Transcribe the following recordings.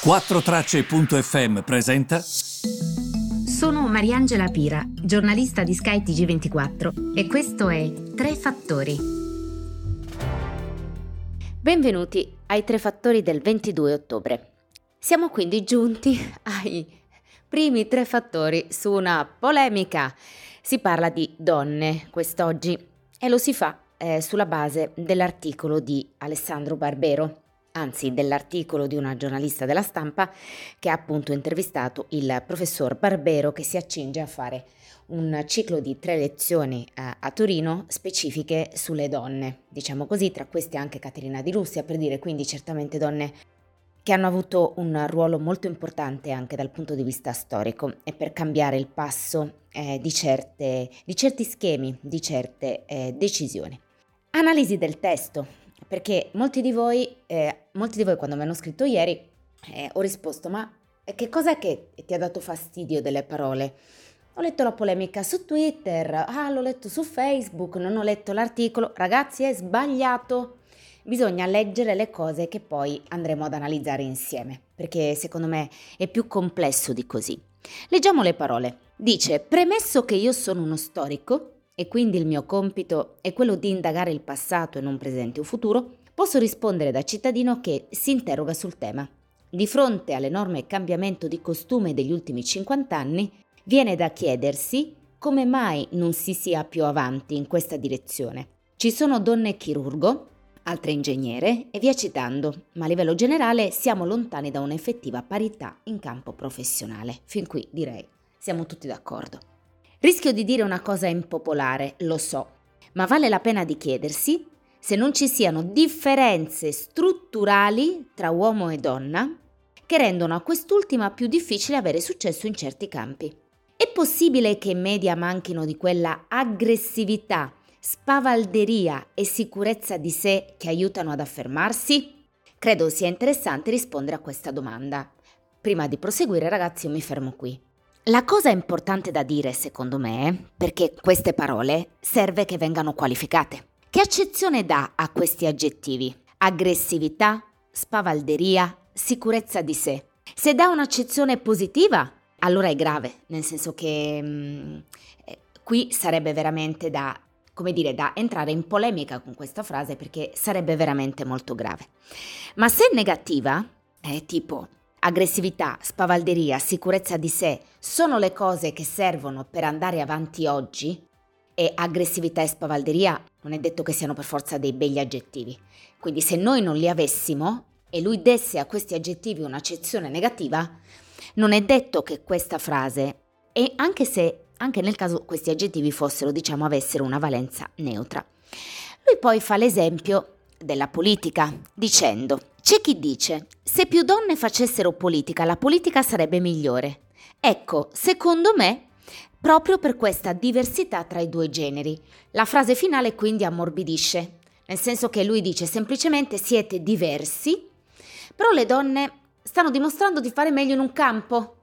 4Tracce.fm presenta. Sono Mariangela Pira, giornalista di Sky TG24 e questo è Tre Fattori. Benvenuti ai Tre Fattori del 22 ottobre. Siamo quindi giunti ai primi tre fattori su una polemica. Si parla di donne quest'oggi e lo si fa eh, sulla base dell'articolo di Alessandro Barbero anzi dell'articolo di una giornalista della stampa che ha appunto intervistato il professor Barbero che si accinge a fare un ciclo di tre lezioni a, a Torino specifiche sulle donne, diciamo così, tra queste anche Caterina di Russia, per dire quindi certamente donne che hanno avuto un ruolo molto importante anche dal punto di vista storico e per cambiare il passo eh, di, certe, di, certi schemi, di certe eh, decisioni. Analisi del testo, perché molti di voi, eh, molti di voi quando mi hanno scritto ieri, eh, ho risposto, ma che cos'è che ti ha dato fastidio delle parole? Ho letto la polemica su Twitter, ah, l'ho letto su Facebook, non ho letto l'articolo. Ragazzi, è sbagliato. Bisogna leggere le cose che poi andremo ad analizzare insieme, perché secondo me è più complesso di così. Leggiamo le parole. Dice, premesso che io sono uno storico, e quindi il mio compito è quello di indagare il passato e non presente o futuro, posso rispondere da cittadino che si interroga sul tema. Di fronte all'enorme cambiamento di costume degli ultimi 50 anni, viene da chiedersi come mai non si sia più avanti in questa direzione. Ci sono donne chirurgo, altre ingegnere e via citando, ma a livello generale siamo lontani da un'effettiva parità in campo professionale. Fin qui direi siamo tutti d'accordo. Rischio di dire una cosa impopolare, lo so, ma vale la pena di chiedersi se non ci siano differenze strutturali tra uomo e donna che rendono a quest'ultima più difficile avere successo in certi campi. È possibile che in media manchino di quella aggressività, spavalderia e sicurezza di sé che aiutano ad affermarsi? Credo sia interessante rispondere a questa domanda. Prima di proseguire ragazzi io mi fermo qui. La cosa importante da dire, secondo me, perché queste parole serve che vengano qualificate. Che accezione dà a questi aggettivi? Aggressività, spavalderia, sicurezza di sé. Se dà un'accezione positiva, allora è grave, nel senso che mh, eh, qui sarebbe veramente da, come dire, da entrare in polemica con questa frase perché sarebbe veramente molto grave. Ma se è negativa, è tipo Aggressività, spavalderia, sicurezza di sé sono le cose che servono per andare avanti oggi e aggressività e spavalderia non è detto che siano per forza dei begli aggettivi. Quindi se noi non li avessimo e lui desse a questi aggettivi un'accezione negativa, non è detto che questa frase, e anche se anche nel caso questi aggettivi fossero, diciamo, avessero una valenza neutra. Lui poi fa l'esempio della politica, dicendo c'è chi dice, se più donne facessero politica, la politica sarebbe migliore. Ecco, secondo me, proprio per questa diversità tra i due generi. La frase finale quindi ammorbidisce, nel senso che lui dice semplicemente siete diversi, però le donne stanno dimostrando di fare meglio in un campo.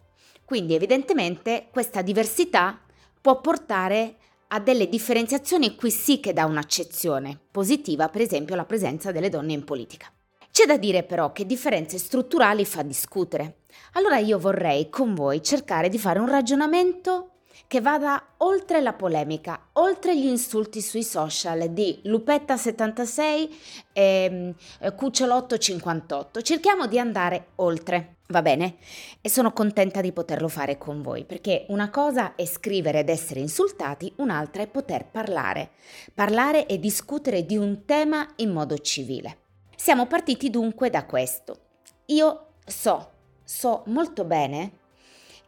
Quindi evidentemente questa diversità può portare a delle differenziazioni qui sì che dà un'accezione positiva, per esempio la presenza delle donne in politica. C'è da dire però che differenze strutturali fa discutere. Allora io vorrei con voi cercare di fare un ragionamento che vada oltre la polemica, oltre gli insulti sui social di Lupetta76 e eh, Cucciolotto58. Cerchiamo di andare oltre. Va bene? E sono contenta di poterlo fare con voi, perché una cosa è scrivere ed essere insultati, un'altra è poter parlare. Parlare e discutere di un tema in modo civile. Siamo partiti dunque da questo. Io so, so molto bene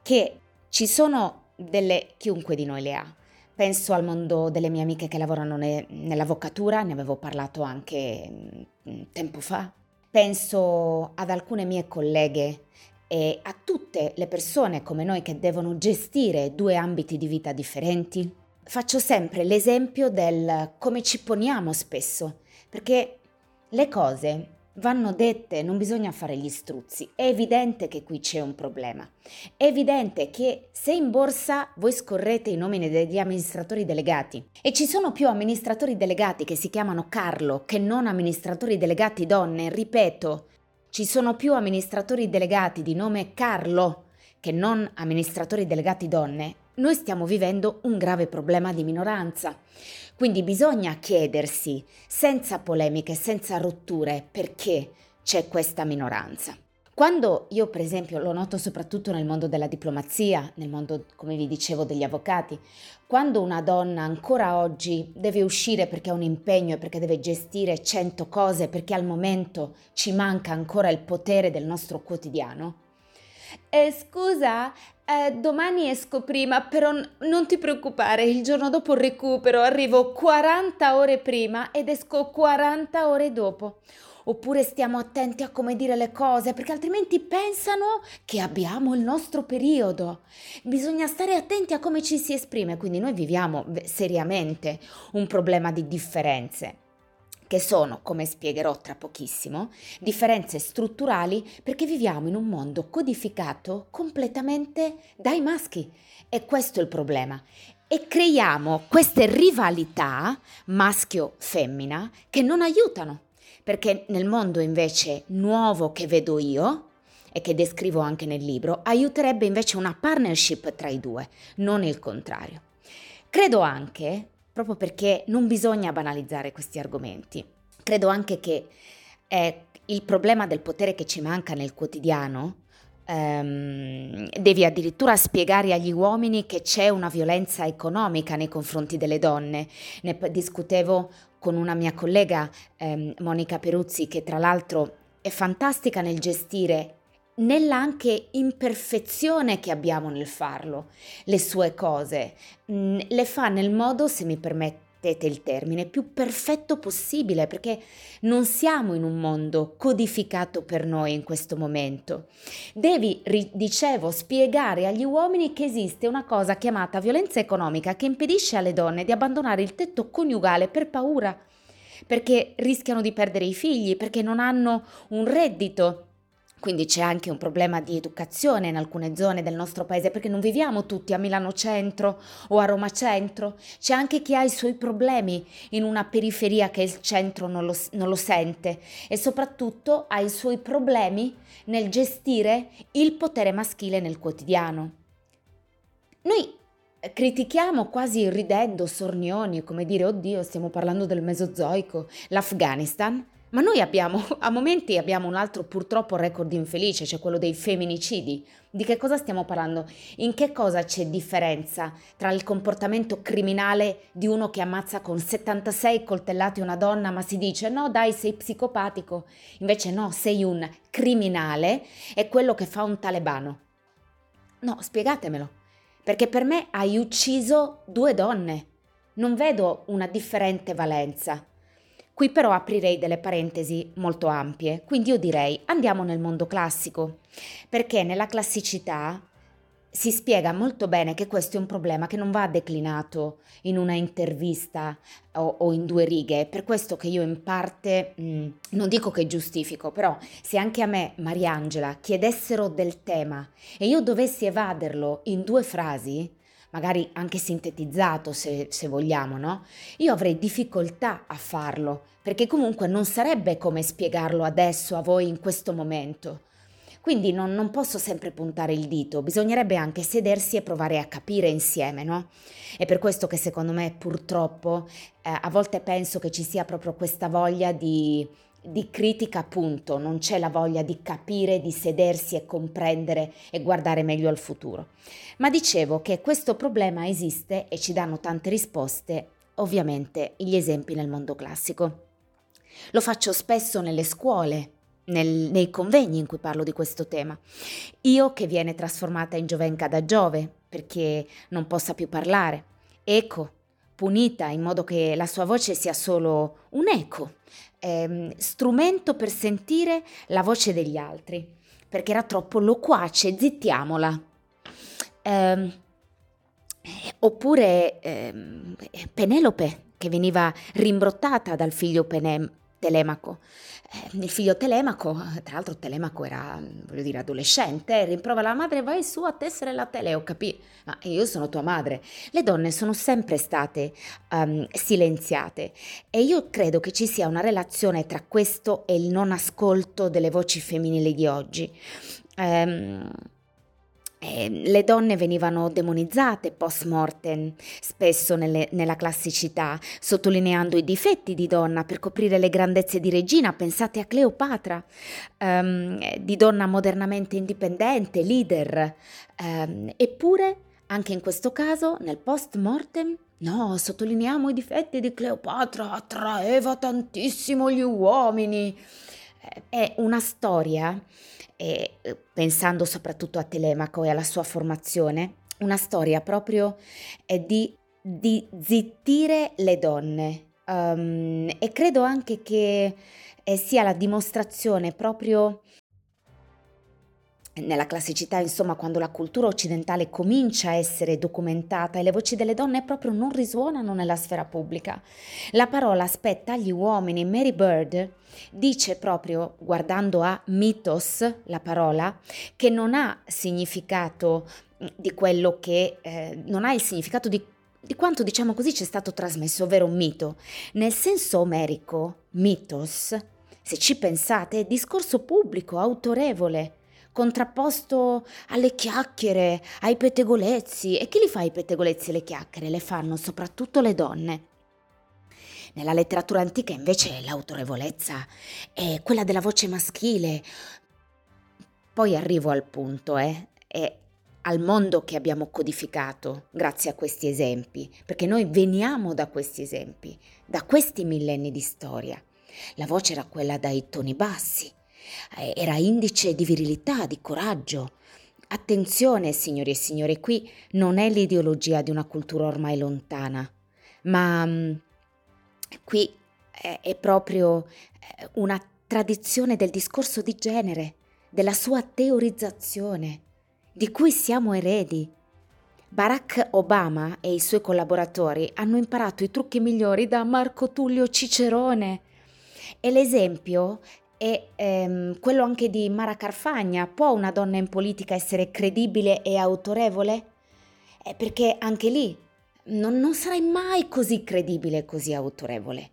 che ci sono delle, chiunque di noi le ha. Penso al mondo delle mie amiche che lavorano ne, nell'avvocatura, ne avevo parlato anche mh, mm, tempo fa. Penso ad alcune mie colleghe e a tutte le persone come noi che devono gestire due ambiti di vita differenti. Faccio sempre l'esempio del come ci poniamo spesso, perché le cose vanno dette, non bisogna fare gli struzzi. È evidente che qui c'è un problema. È evidente che se in borsa voi scorrete i nomi degli amministratori delegati e ci sono più amministratori delegati che si chiamano Carlo che non amministratori delegati donne, ripeto, ci sono più amministratori delegati di nome Carlo che non amministratori delegati donne, noi stiamo vivendo un grave problema di minoranza. Quindi bisogna chiedersi, senza polemiche, senza rotture, perché c'è questa minoranza. Quando io, per esempio, lo noto soprattutto nel mondo della diplomazia, nel mondo, come vi dicevo, degli avvocati, quando una donna ancora oggi deve uscire perché ha un impegno e perché deve gestire cento cose, perché al momento ci manca ancora il potere del nostro quotidiano, eh, scusa, eh, domani esco prima, però n- non ti preoccupare, il giorno dopo recupero, arrivo 40 ore prima ed esco 40 ore dopo. Oppure stiamo attenti a come dire le cose, perché altrimenti pensano che abbiamo il nostro periodo. Bisogna stare attenti a come ci si esprime, quindi noi viviamo seriamente un problema di differenze che sono, come spiegherò tra pochissimo, differenze strutturali perché viviamo in un mondo codificato completamente dai maschi. E questo è il problema. E creiamo queste rivalità maschio-femmina che non aiutano. Perché nel mondo invece nuovo che vedo io, e che descrivo anche nel libro, aiuterebbe invece una partnership tra i due, non il contrario. Credo anche proprio perché non bisogna banalizzare questi argomenti. Credo anche che eh, il problema del potere che ci manca nel quotidiano ehm, devi addirittura spiegare agli uomini che c'è una violenza economica nei confronti delle donne. Ne discutevo con una mia collega, ehm, Monica Peruzzi, che tra l'altro è fantastica nel gestire nella anche imperfezione che abbiamo nel farlo, le sue cose, mm, le fa nel modo, se mi permettete il termine, più perfetto possibile, perché non siamo in un mondo codificato per noi in questo momento. Devi, dicevo, spiegare agli uomini che esiste una cosa chiamata violenza economica che impedisce alle donne di abbandonare il tetto coniugale per paura, perché rischiano di perdere i figli, perché non hanno un reddito quindi c'è anche un problema di educazione in alcune zone del nostro paese perché non viviamo tutti a Milano Centro o a Roma Centro. C'è anche chi ha i suoi problemi in una periferia che il centro non lo, non lo sente e soprattutto ha i suoi problemi nel gestire il potere maschile nel quotidiano. Noi critichiamo quasi ridendo, sornioni, come dire, oddio, stiamo parlando del Mesozoico, l'Afghanistan ma noi abbiamo, a momenti abbiamo un altro purtroppo record infelice, cioè quello dei femminicidi. Di che cosa stiamo parlando? In che cosa c'è differenza tra il comportamento criminale di uno che ammazza con 76 coltellati una donna, ma si dice no dai sei psicopatico, invece no, sei un criminale, è quello che fa un talebano. No, spiegatemelo, perché per me hai ucciso due donne. Non vedo una differente valenza. Qui però aprirei delle parentesi molto ampie, quindi io direi andiamo nel mondo classico, perché nella classicità si spiega molto bene che questo è un problema che non va declinato in una intervista o, o in due righe, per questo che io in parte mh, mm, non dico che giustifico, però se anche a me, Mariangela, chiedessero del tema e io dovessi evaderlo in due frasi, magari anche sintetizzato se, se vogliamo, no? Io avrei difficoltà a farlo, perché comunque non sarebbe come spiegarlo adesso a voi in questo momento. Quindi non, non, posso sempre puntare il dito, bisognerebbe anche sedersi e provare a capire insieme, no? È per questo che secondo me purtroppo eh, a volte penso che ci sia proprio questa voglia di di critica appunto, non c'è la voglia di capire, di sedersi e comprendere e guardare meglio al futuro. Ma dicevo che questo problema esiste e ci danno tante risposte, ovviamente, gli esempi nel mondo classico. Lo faccio spesso nelle scuole, nel, nei convegni in cui parlo di questo tema. Io che viene trasformata in giovenca da Giove perché non possa più parlare. Eco, punita in modo che la sua voce sia solo un eco, ehm, strumento per sentire la voce degli altri, perché era troppo loquace, zittiamola. Ehm, eppure ehm, Penelope, che veniva rimbrottata dal figlio Penem, Telemaco. Eh, il figlio Telemaco, tra l'altro Telemaco era, voglio dire, adolescente, rimprovera la madre, vai su a tessere la tele, ho capito, ma io sono tua madre. Le donne sono sempre state um, silenziate e io credo che ci sia una relazione tra questo e il non ascolto delle voci femminili di oggi. Um, eh, le donne venivano demonizzate post mortem, spesso nelle, nella classicità, sottolineando i difetti di donna per coprire le grandezze di regina, pensate a Cleopatra, um, di donna modernamente indipendente, leader. Um, eppure, anche in questo caso, nel post mortem, no, sottolineiamo i difetti di Cleopatra, attraeva tantissimo gli uomini. È una storia e eh, pensando soprattutto a Telemaco e alla sua formazione, una storia proprio di, di zittire le donne. Um, e credo anche che eh, sia la dimostrazione proprio nella classicità, insomma, quando la cultura occidentale comincia a essere documentata e le voci delle donne proprio non risuonano nella sfera pubblica. La parola spetta agli uomini. Mary Bird dice proprio, guardando a mitos, la parola, che non ha significato mm, di quello che eh, non ha il significato di di quanto diciamo così ci è stato trasmesso, ovvero mito. Nel senso omerico, mitos, se ci pensate, è discorso pubblico, autorevole, contrapposto alle chiacchiere, ai pettegolezzi. E chi li fa i pettegolezzi e le chiacchiere? Le fanno soprattutto le donne. Nella letteratura antica invece l'autorevolezza è quella della voce maschile. Poi arrivo al punto, eh, è al mondo che abbiamo codificato grazie a questi esempi, perché noi veniamo da questi esempi, da questi millenni di storia. La voce era quella dai toni bassi, era indice di virilità, di coraggio. Attenzione, signori e signore, qui non è l'ideologia di una cultura ormai lontana, ma mm, qui è, è proprio eh, una tradizione del discorso di genere, della sua teorizzazione, di cui siamo eredi. Barack Obama e i suoi collaboratori hanno imparato i trucchi migliori da Marco Tullio Cicerone. E l'esempio e ehm, quello anche di Mara Carfagna, può una donna in politica essere credibile e autorevole? Eh, perché anche lì non, non sarai mai così credibile e così autorevole.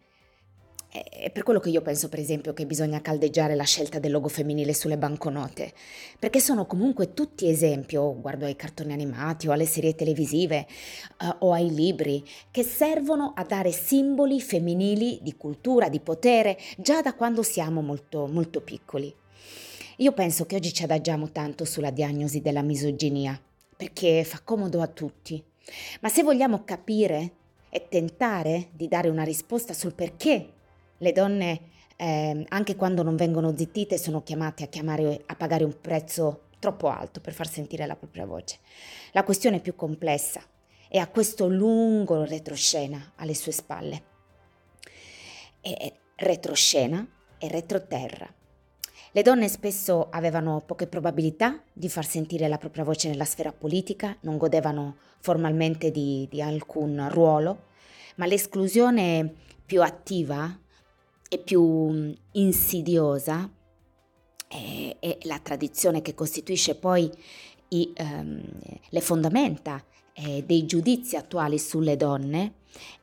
È per quello che io penso, per esempio, che bisogna caldeggiare la scelta del logo femminile sulle banconote, perché sono comunque tutti esempi, guardo ai cartoni animati o alle serie televisive uh, o ai libri, che servono a dare simboli femminili di cultura, di potere, già da quando siamo molto, molto piccoli. Io penso che oggi ci adagiamo tanto sulla diagnosi della misoginia, perché fa comodo a tutti. Ma se vogliamo capire e tentare di dare una risposta sul perché le donne, eh, anche quando non vengono zittite, sono chiamate a, chiamare, a pagare un prezzo troppo alto per far sentire la propria voce. La questione è più complessa e ha questo lungo retroscena alle sue spalle. E retroscena e retroterra. Le donne spesso avevano poche probabilità di far sentire la propria voce nella sfera politica, non godevano formalmente di, di alcun ruolo, ma l'esclusione più attiva e più mm, insidiosa è, è la tradizione che costituisce poi i, um, le fondamenta eh, dei giudizi attuali sulle donne,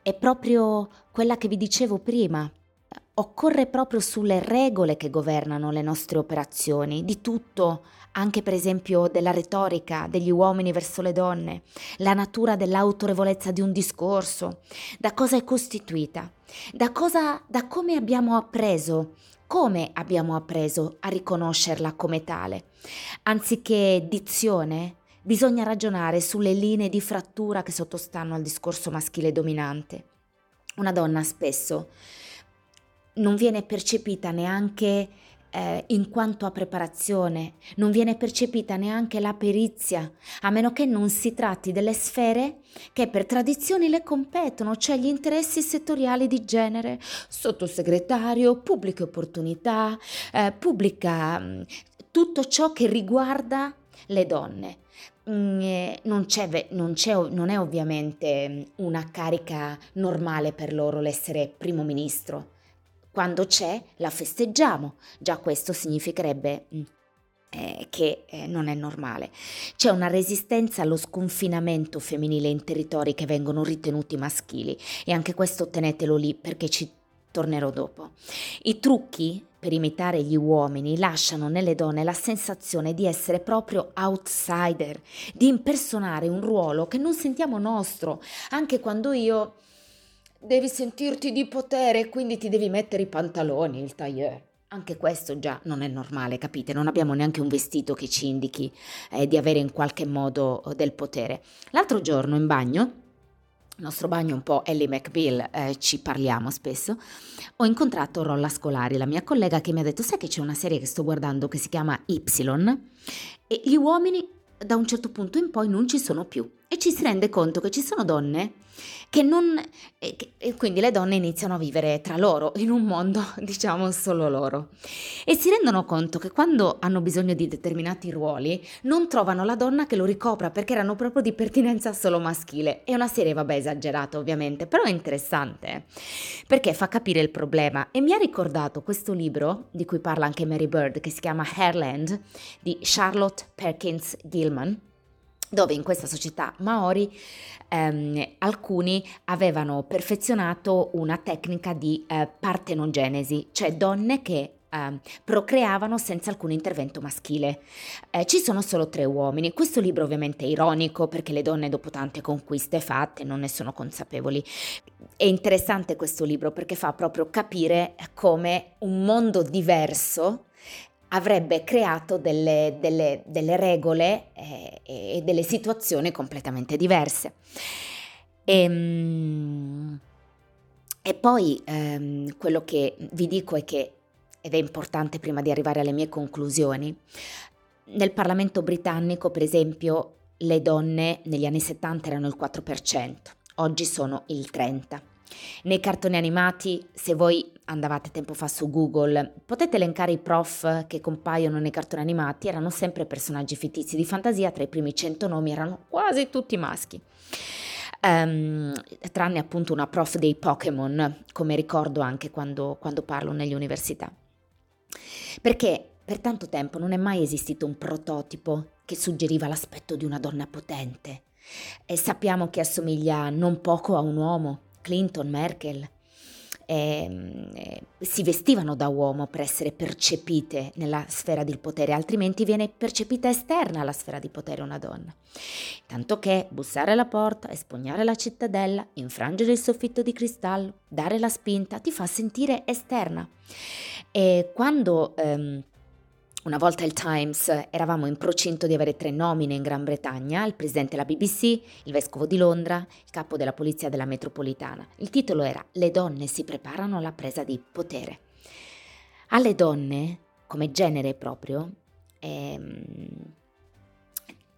è proprio quella che vi dicevo prima. Occorre proprio sulle regole che governano le nostre operazioni, di tutto, anche per esempio della retorica degli uomini verso le donne, la natura dell'autorevolezza di un discorso, da cosa è costituita, da, cosa, da come abbiamo appreso, come abbiamo appreso a riconoscerla come tale. Anziché dizione, bisogna ragionare sulle linee di frattura che sottostanno al discorso maschile dominante. Una donna spesso non viene percepita neanche eh, in quanto a preparazione, non viene percepita neanche la perizia, a meno che non si tratti delle sfere che per tradizioni le competono, cioè gli interessi settoriali di genere, sottosegretario, pubbliche opportunità, eh, pubblica mm, tutto ciò che riguarda le donne. Mm, eh, non, c'è, non, c'è, non è ovviamente una carica normale per loro l'essere primo ministro quando c'è la festeggiamo. Già questo significherebbe mm, eh, che eh, non è normale. C'è una resistenza allo sconfinamento femminile in territori che vengono ritenuti maschili e anche questo tenetelo lì perché ci tornerò dopo. I trucchi per imitare gli uomini lasciano nelle donne la sensazione di essere proprio outsider, di impersonare un ruolo che non sentiamo nostro, anche quando io devi sentirti di potere quindi ti devi mettere i pantaloni, il tailleur. Anche questo già non è normale, capite? Non abbiamo neanche un vestito che ci indichi eh, di avere in qualche modo eh, del potere. L'altro giorno in bagno il nostro bagno un po' Ellie McBeal, eh, ci parliamo spesso, ho incontrato Rolla Scolari, la mia collega, che mi ha detto, sai che c'è una serie che sto guardando che si chiama Y e gli uomini da un certo punto in poi non ci sono più e ci si rende conto che ci sono donne che non... E, e quindi le donne iniziano a vivere tra loro, in un mondo, diciamo, solo loro. E si rendono conto che quando hanno bisogno di determinati ruoli, non trovano la donna che lo ricopra perché erano proprio di pertinenza solo maschile. È una serie, vabbè, esagerata ovviamente, però è interessante perché fa capire il problema e mi ha ricordato questo libro di cui parla anche Mary Bird che si chiama Hairland di Charlotte Perkins Gilman dove in questa società maori ehm, alcuni avevano perfezionato una tecnica di eh, partenogenesi, cioè donne che eh, procreavano senza alcun intervento maschile. Eh, ci sono solo tre uomini. Questo libro ovviamente è ironico perché le donne dopo tante conquiste fatte non ne sono consapevoli. È interessante questo libro perché fa proprio capire come un mondo diverso avrebbe creato delle, delle, delle regole eh, e delle situazioni completamente diverse. E, ehm, e poi ehm, quello che vi dico è che, ed è importante prima di arrivare alle mie conclusioni, nel Parlamento britannico, per esempio, le donne negli anni 70 erano il 4%, oggi sono il 30%. Nei cartoni animati, se voi andavate tempo fa su Google, potete elencare i prof che compaiono nei cartoni animati, erano sempre personaggi fittizi di fantasia, tra i primi 100 nomi erano quasi tutti maschi. Um, tranne appunto una prof dei Pokémon, come ricordo anche quando, quando parlo nelle università. Perché per tanto tempo non è mai esistito un prototipo che suggeriva l'aspetto di una donna potente. E sappiamo che assomiglia non poco a un uomo, Clinton, Merkel, eh, eh, si vestivano da uomo per essere percepite nella sfera del potere, altrimenti viene percepita esterna alla sfera di potere una donna. Tanto che bussare alla porta, espugnare la cittadella, infrangere il soffitto di cristallo, dare la spinta, ti fa sentire esterna. E quando ehm, una volta il Times eravamo in procinto di avere tre nomine in Gran Bretagna, il presidente della BBC, il vescovo di Londra, il capo della polizia della metropolitana. Il titolo era Le donne si preparano alla presa di potere. Alle donne, come genere proprio, ehm,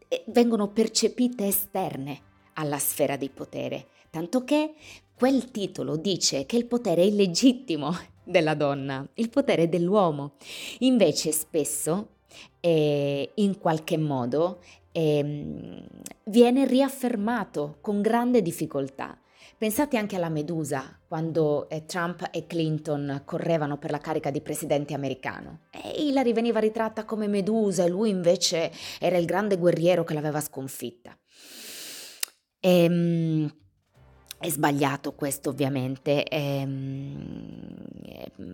eh, vengono percepite esterne alla sfera di potere, tanto che quel titolo dice che il potere è illegittimo della donna, il potere dell'uomo. Invece spesso, eh, in qualche modo, eh, viene riaffermato con grande difficoltà. Pensate anche alla Medusa, quando eh, Trump e Clinton correvano per la carica di presidente americano. E Hillary veniva ritratta come Medusa e lui invece era il grande guerriero che l'aveva sconfitta. Ehm, è sbagliato questo ovviamente, ehm,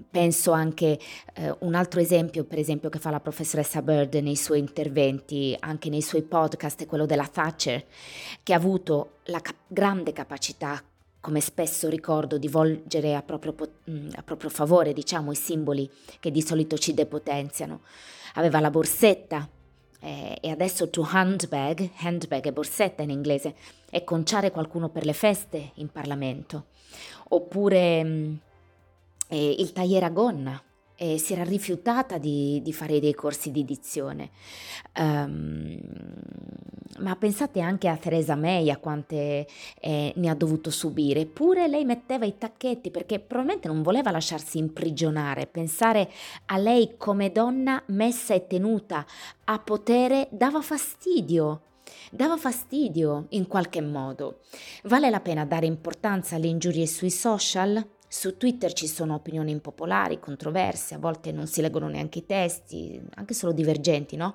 penso anche eh, un altro esempio per esempio che fa la professoressa Bird nei suoi interventi, anche nei suoi podcast, è quello della Thatcher, che ha avuto la cap- grande capacità come spesso ricordo, di volgere a proprio, mm, a proprio favore, diciamo, i simboli che di solito ci depotenziano. Aveva la borsetta, eh, e adesso to handbag, handbag è borsetta in inglese, è conciare qualcuno per le feste in Parlamento, oppure mm, eh, il tagliere a gonna, e si era rifiutata di, di, fare dei corsi di dizione. Um, ma pensate anche a Theresa May, a quante eh, ne ha dovuto subire. Eppure lei metteva i tacchetti perché probabilmente non voleva lasciarsi imprigionare. Pensare a lei come donna messa e tenuta a potere dava fastidio. Dava fastidio in qualche modo. Vale la pena dare importanza alle ingiurie sui social? Su Twitter ci sono opinioni impopolari, controverse, a volte non si leggono neanche i testi, anche solo divergenti, no?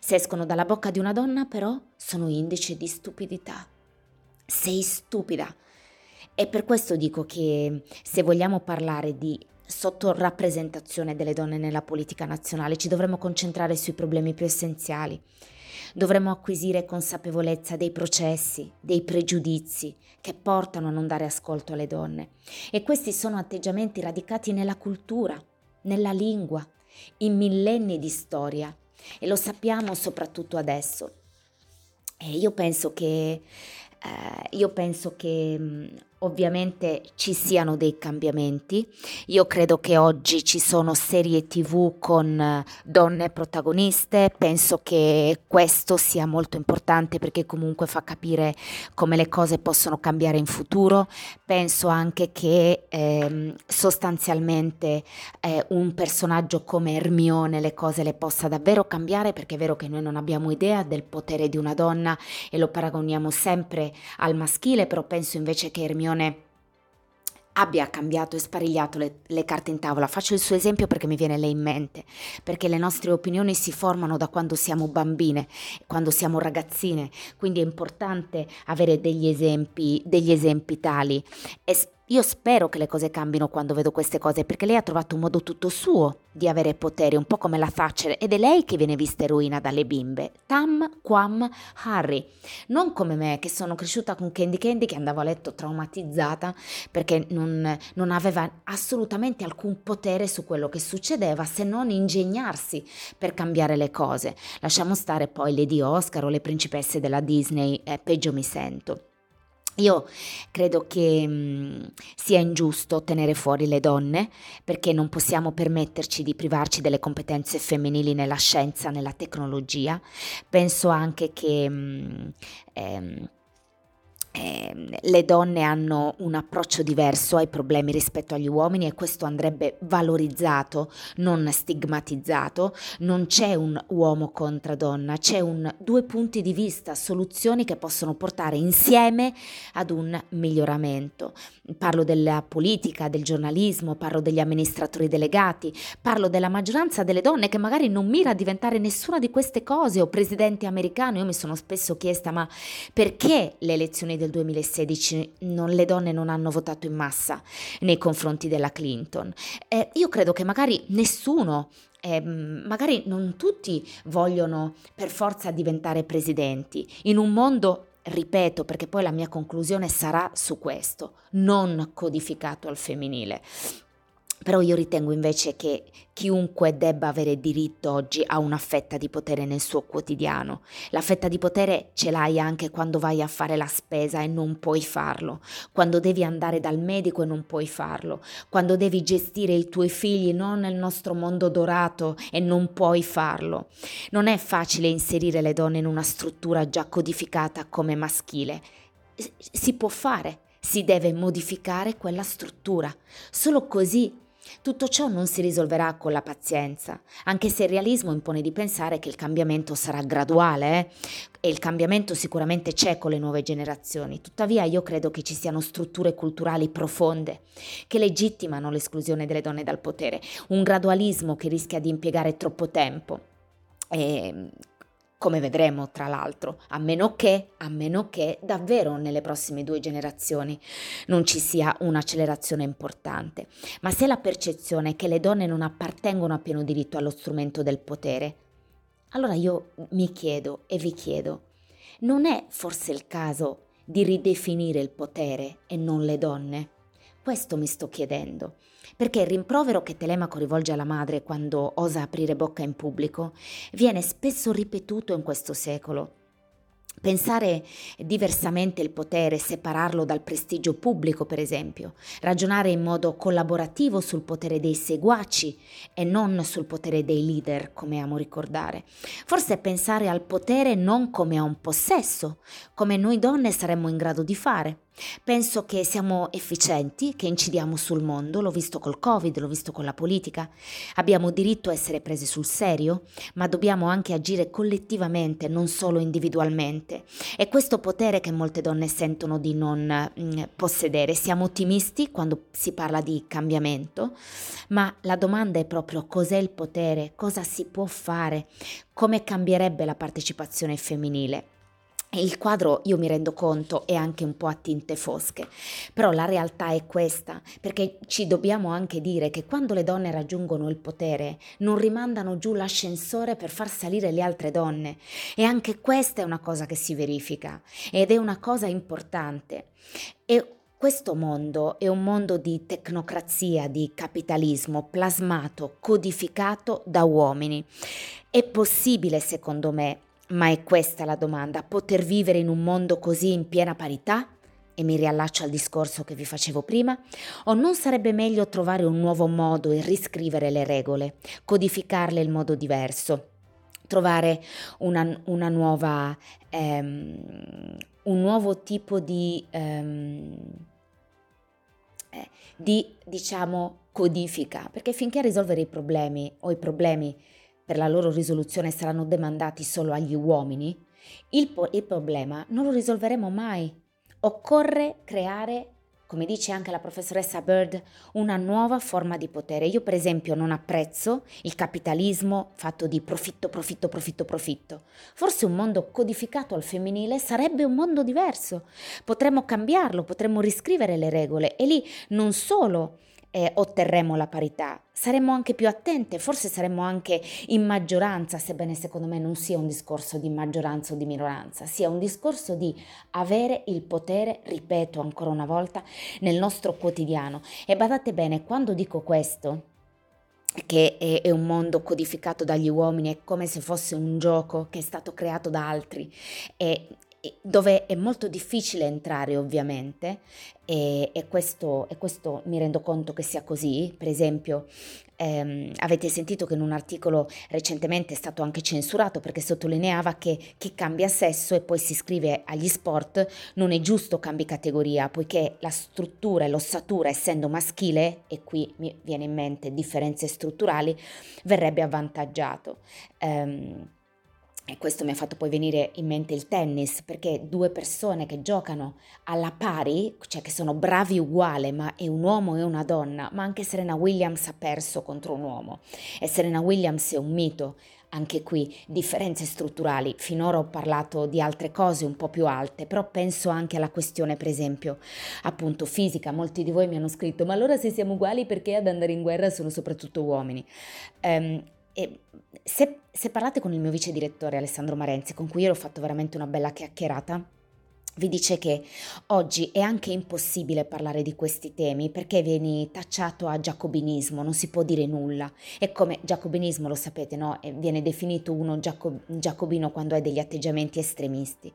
Se escono dalla bocca di una donna, però, sono indice di stupidità. Sei stupida. E per questo dico che se vogliamo parlare di sottorappresentazione delle donne nella politica nazionale, ci dovremmo concentrare sui problemi più essenziali. Dovremmo acquisire consapevolezza dei processi, dei pregiudizi che portano a non dare ascolto alle donne. E questi sono atteggiamenti radicati nella cultura, nella lingua, in millenni di storia. E lo sappiamo soprattutto adesso. E io penso che, eh, io penso che Ovviamente ci siano dei cambiamenti. Io credo che oggi ci sono serie tv con eh, donne protagoniste, penso che questo sia molto importante perché comunque fa capire come le cose possono cambiare in futuro. Penso anche che ehm, sostanzialmente eh, un personaggio come Ermione le cose le possa davvero cambiare perché è vero che noi non abbiamo idea del potere di una donna e lo paragoniamo sempre al maschile, però penso invece che Ermione Hermione abbia cambiato e sparigliato le, le, carte in tavola. Faccio il suo esempio perché mi viene lei in mente, perché le nostre opinioni si formano da quando siamo bambine, quando siamo ragazzine, quindi è importante avere degli esempi, degli esempi tali. E io spero che le cose cambino quando vedo queste cose, perché lei ha trovato un modo tutto suo di avere potere, un po' come la Thatcher, ed è lei che viene vista eroina dalle bimbe. Tam Quam Harry. Non come me, che sono cresciuta con Candy Candy, che andavo a letto traumatizzata perché non, non aveva assolutamente alcun potere su quello che succedeva, se non ingegnarsi per cambiare le cose. Lasciamo stare poi Lady Oscar o le principesse della Disney, eh, peggio mi sento. Io credo che mh, mm, sia ingiusto tenere fuori le donne perché non possiamo permetterci di privarci delle competenze femminili nella scienza, nella tecnologia. Penso anche che mh, mm, ehm, eh, le donne hanno un approccio diverso ai problemi rispetto agli uomini e questo andrebbe valorizzato, non stigmatizzato. Non c'è un uomo contro donna, c'è un due punti di vista, soluzioni che possono portare insieme ad un miglioramento. Parlo della politica, del giornalismo, parlo degli amministratori delegati, parlo della maggioranza delle donne che magari non mira a diventare nessuna di queste cose o presidente americano. Io mi sono spesso chiesta ma perché le elezioni del del 2016 non, le donne non hanno votato in massa nei confronti della Clinton. Eh, io credo che magari nessuno eh, magari non tutti vogliono per forza diventare presidenti. In un mondo, ripeto, perché poi la mia conclusione sarà su questo, non codificato al femminile. Però io ritengo invece che chiunque debba avere diritto oggi a una fetta di potere nel suo quotidiano. La fetta di potere ce l'hai anche quando vai a fare la spesa e non puoi farlo, quando devi andare dal medico e non puoi farlo, quando devi gestire i tuoi figli non nel nostro mondo dorato e non puoi farlo. Non è facile inserire le donne in una struttura già codificata come maschile. Si può fare, si deve modificare quella struttura. Solo così tutto ciò non si risolverà con la pazienza, anche se il realismo impone di pensare che il cambiamento sarà graduale eh? e il cambiamento sicuramente c'è con le nuove generazioni. Tuttavia io credo che ci siano strutture culturali profonde che legittimano l'esclusione delle donne dal potere, un gradualismo che rischia di impiegare troppo tempo. E come vedremo tra l'altro, a meno che, a meno che davvero nelle prossime due generazioni non ci sia un'accelerazione importante. Ma se la percezione è che le donne non appartengono a pieno diritto allo strumento del potere, allora io mi chiedo e vi chiedo, non è forse il caso di ridefinire il potere e non le donne? Questo mi sto chiedendo, perché il rimprovero che Telemaco rivolge alla madre quando osa aprire bocca in pubblico viene spesso ripetuto in questo secolo Pensare diversamente il potere, separarlo dal prestigio pubblico, per esempio, ragionare in modo collaborativo sul potere dei seguaci e non sul potere dei leader, come amo ricordare. Forse pensare al potere non come a un possesso, come noi donne saremmo in grado di fare. Penso che siamo efficienti, che incidiamo sul mondo, l'ho visto col Covid, l'ho visto con la politica. Abbiamo diritto a essere presi sul serio, ma dobbiamo anche agire collettivamente, non solo individualmente. E questo potere che molte donne sentono di non mh, mm, possedere. Siamo ottimisti quando si parla di cambiamento, ma la domanda è proprio cos'è il potere, cosa si può fare, come cambierebbe la partecipazione femminile. Il quadro, io mi rendo conto, è anche un po' a tinte fosche, però la realtà è questa, perché ci dobbiamo anche dire che quando le donne raggiungono il potere non rimandano giù l'ascensore per far salire le altre donne e anche questa è una cosa che si verifica ed è una cosa importante. E questo mondo è un mondo di tecnocrazia, di capitalismo plasmato, codificato da uomini. È possibile, secondo me, ma è questa la domanda, poter vivere in un mondo così in piena parità? E mi riallaccio al discorso che vi facevo prima, o non sarebbe meglio trovare un nuovo modo e riscrivere le regole, codificarle in modo diverso, trovare una, una nuova, ehm, un nuovo tipo di, ehm, eh, di, diciamo, codifica, perché finché a risolvere i problemi o i problemi per la loro risoluzione saranno demandati solo agli uomini, il, po- il problema non lo risolveremo mai. Occorre creare come dice anche la professoressa Bird, una nuova forma di potere. Io per esempio non apprezzo il capitalismo fatto di profitto, profitto, profitto, profitto. Forse un mondo codificato al femminile sarebbe un mondo diverso. Potremmo cambiarlo, potremmo riscrivere le regole e lì non solo eh, otterremo la parità. Saremmo anche più attente, forse saremmo anche in maggioranza, sebbene secondo me non sia un discorso di maggioranza o di minoranza, sia un discorso di avere il potere, ripeto ancora una volta, nel nostro quotidiano. E badate bene, quando dico questo, che è, un mondo codificato dagli uomini, è come se fosse un gioco che è stato creato da altri e dove è molto difficile entrare ovviamente e, e, questo, e, questo, mi rendo conto che sia così. Per esempio, ehm, avete sentito che in un articolo recentemente è stato anche censurato perché sottolineava che chi cambia sesso e poi si iscrive agli sport non è giusto cambi categoria, poiché la struttura e l'ossatura, essendo maschile, e qui mi viene in mente differenze strutturali, verrebbe avvantaggiato. Um, e questo mi ha fatto poi venire in mente il tennis, perché due persone che giocano alla pari, cioè che sono bravi uguali, ma è un uomo e una donna, ma anche Serena Williams ha perso contro un uomo. E Serena Williams è un mito, anche qui differenze strutturali. Finora ho parlato di altre cose un po' più alte, però penso anche alla questione, per esempio, appunto fisica. Molti di voi mi hanno scritto: "Ma allora se siamo uguali perché ad andare in guerra sono soprattutto uomini?". Um, e se, se, parlate con il mio vice direttore Alessandro Marenzi, con cui io ho fatto veramente una bella chiacchierata, vi dice che oggi è anche impossibile parlare di questi temi perché vieni tacciato a giacobinismo, non si può dire nulla. E come giacobinismo lo sapete, no? Viene definito uno giacob- giacobino quando ha degli atteggiamenti estremisti.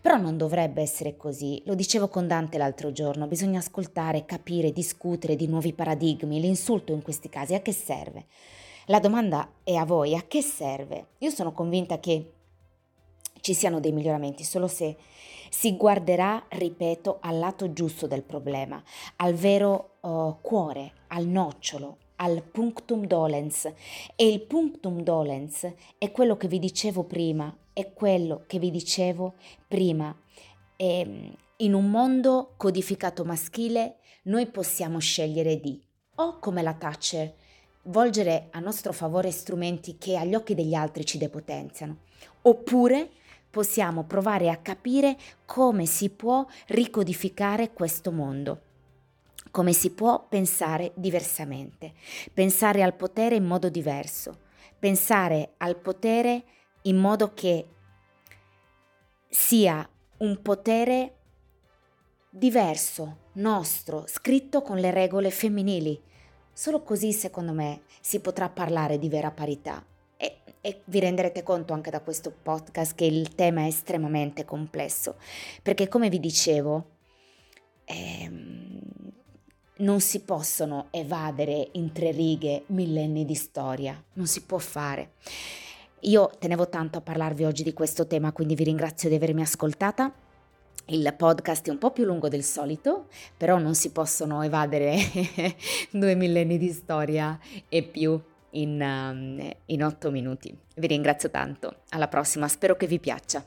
Però non dovrebbe essere così. Lo dicevo con Dante l'altro giorno, bisogna ascoltare, capire, discutere di nuovi paradigmi. L'insulto in questi casi a che serve? La domanda è a voi, a che serve? Io sono convinta che ci siano dei miglioramenti solo se si guarderà, ripeto, al lato giusto del problema, al vero uh, cuore, al nocciolo, al punctum dolens. E il punctum dolens è quello che vi dicevo prima, è quello che vi dicevo prima. E, ehm, in un mondo codificato maschile noi possiamo scegliere di, o come la Thatcher, volgere a nostro favore strumenti che agli occhi degli altri ci depotenziano, oppure possiamo provare a capire come si può ricodificare questo mondo, come si può pensare diversamente, pensare al potere in modo diverso, pensare al potere in modo che sia un potere diverso, nostro, scritto con le regole femminili, Solo così, secondo me, si potrà parlare di vera parità. E, e, vi renderete conto anche da questo podcast che il tema è estremamente complesso, perché come vi dicevo, ehm, non si possono evadere in tre righe millenni di storia, non si può fare. Io tenevo tanto a parlarvi oggi di questo tema, quindi vi ringrazio di avermi ascoltata Il podcast è un po' più lungo del solito, però non si possono evadere due millenni di storia e più in, um, in otto minuti. Vi ringrazio tanto, alla prossima, spero che vi piaccia.